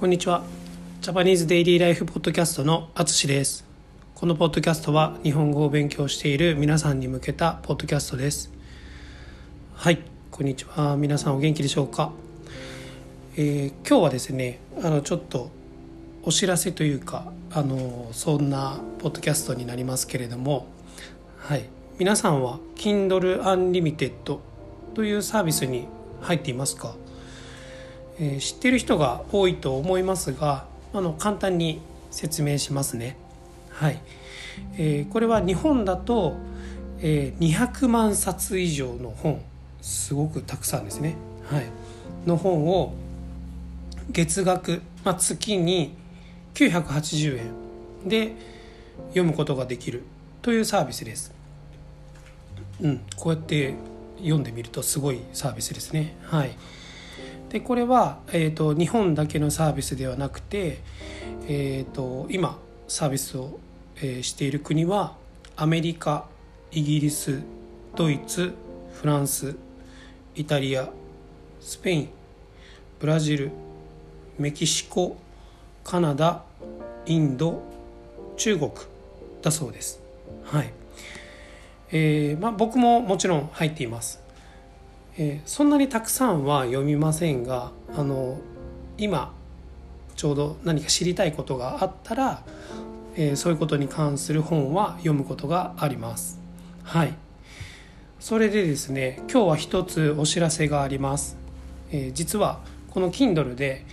こんにちは。ジャパニーズデイリーライフポッドキャストのあつしです。このポッドキャストは日本語を勉強している皆さんに向けたポッドキャストです。はいこんにちは。皆さんお元気でしょうか、えー、今日はですねあのちょっとお知らせというかあのそんなポッドキャストになりますけれどもはい皆さんは Kindle Unlimited というサービスに入っていますか、えー、知ってる人が多いと思いますがあの簡単に説明しますね。はいえー、これは日本だと、えー、200万冊以上の本すごくたくさんですね、はい、の本を月額、まあ、月に980円で読むことができるというサービスです。うん、こうやって読んでみるとすごいサービスですね。はい、でこれは、えーと、日本だけのサービスではなくて、えーと、今サービスを、えー、している国はアメリカイギリスドイツフランスイタリアスペインブラジルメキシコカナダインド中国だそうです。はいえーまあ、僕ももちろん入っています、えー、そんなにたくさんは読みませんがあの今ちょうど何か知りたいことがあったら、えー、そういうことに関する本は読むことがあります。はい。それでですね今日は一つお知らせがあります、えー、実はこの Kindle で、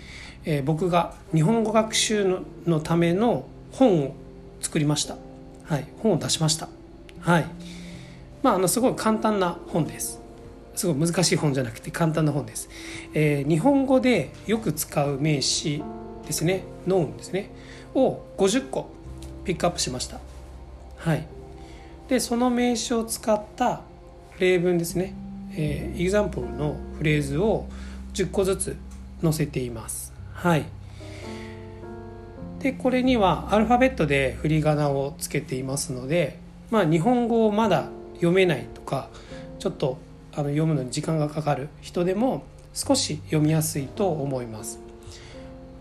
え、僕が日本語学習ののための本を作りました。はい。本を出しました。はい。まあ、あのすごい簡単な本です。すごい難しい本じゃなくて簡単な本です、えー、日本語でよく使う名詞ですね。ノーンですね。を50個ピックアップしました。はい。でその名詞を使った例文ですね、えー、エグザンプルのフレーズを10個ずつ載せています。はい。でこれにはアルファベットで振り仮名をつけていますのでまあ日本語をまだ読めないとかちょっとあの読むのに時間がかかる人でも少し読みやすいと思います。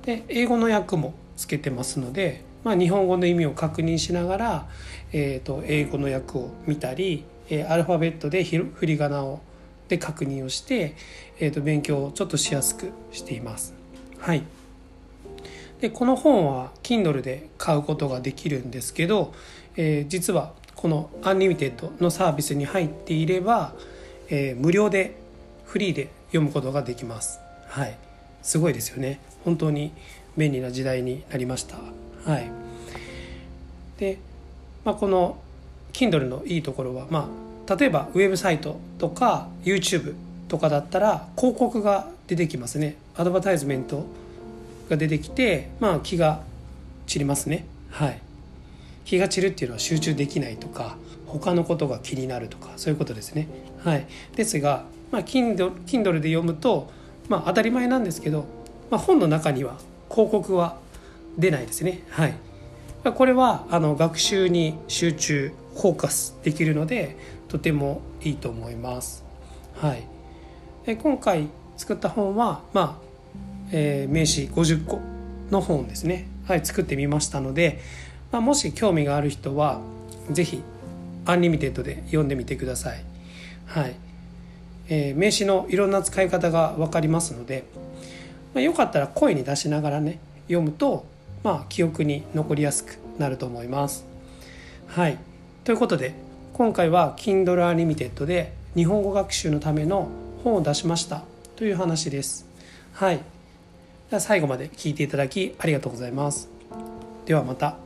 で英語の訳もつけてますので、まあ、日本語の意味を確認しながら、えーと、英語の訳を見たり、え、アルファベットで振り仮名をで確認をして、えーと、勉強をちょっとしやすくしています。はい、でこの本は Kindle で買うことができるんですけど、えー、実はこのアンリミテッドのサービスに入っていれば、えー、無料でフリーで読むことができます。はい、すごいですよね。本当に便利な時代になりました。はい。で、まあ、この Kindle のいいところは、まあ、例えばウェブサイトとか YouTube とかだったら広告が出てきますね。アドバタイズメントが出てきて、まあ、気が散りますね。はい。気が散るっていうのは集中できないとか他のことが気になるとかそういうことですね。はい、ですが、まあ、Kindle, Kindle で読むと、まあ、当たり前なんですけど、まあ、本の中には広告は出ないですね。はい、これはあの学習に集中フォーカスできるのでとてもいいと思います。はい、で今回作った本は、まあえー、名詞50個の本ですね、はい、作ってみましたので、まあ、もし興味がある人は是非アンリミテッドで読んでみてください。はいえー、名詞のいろんな使い方が分かりますので、まあ、よかったら声に出しながらね読むと、まあ、記憶に残りやすくなると思います。はいということで今回は Kindle Unlimited で日本語学習のための本を出しましたという話です。はい。では最後まで聞いていただきありがとうございます。ではまた。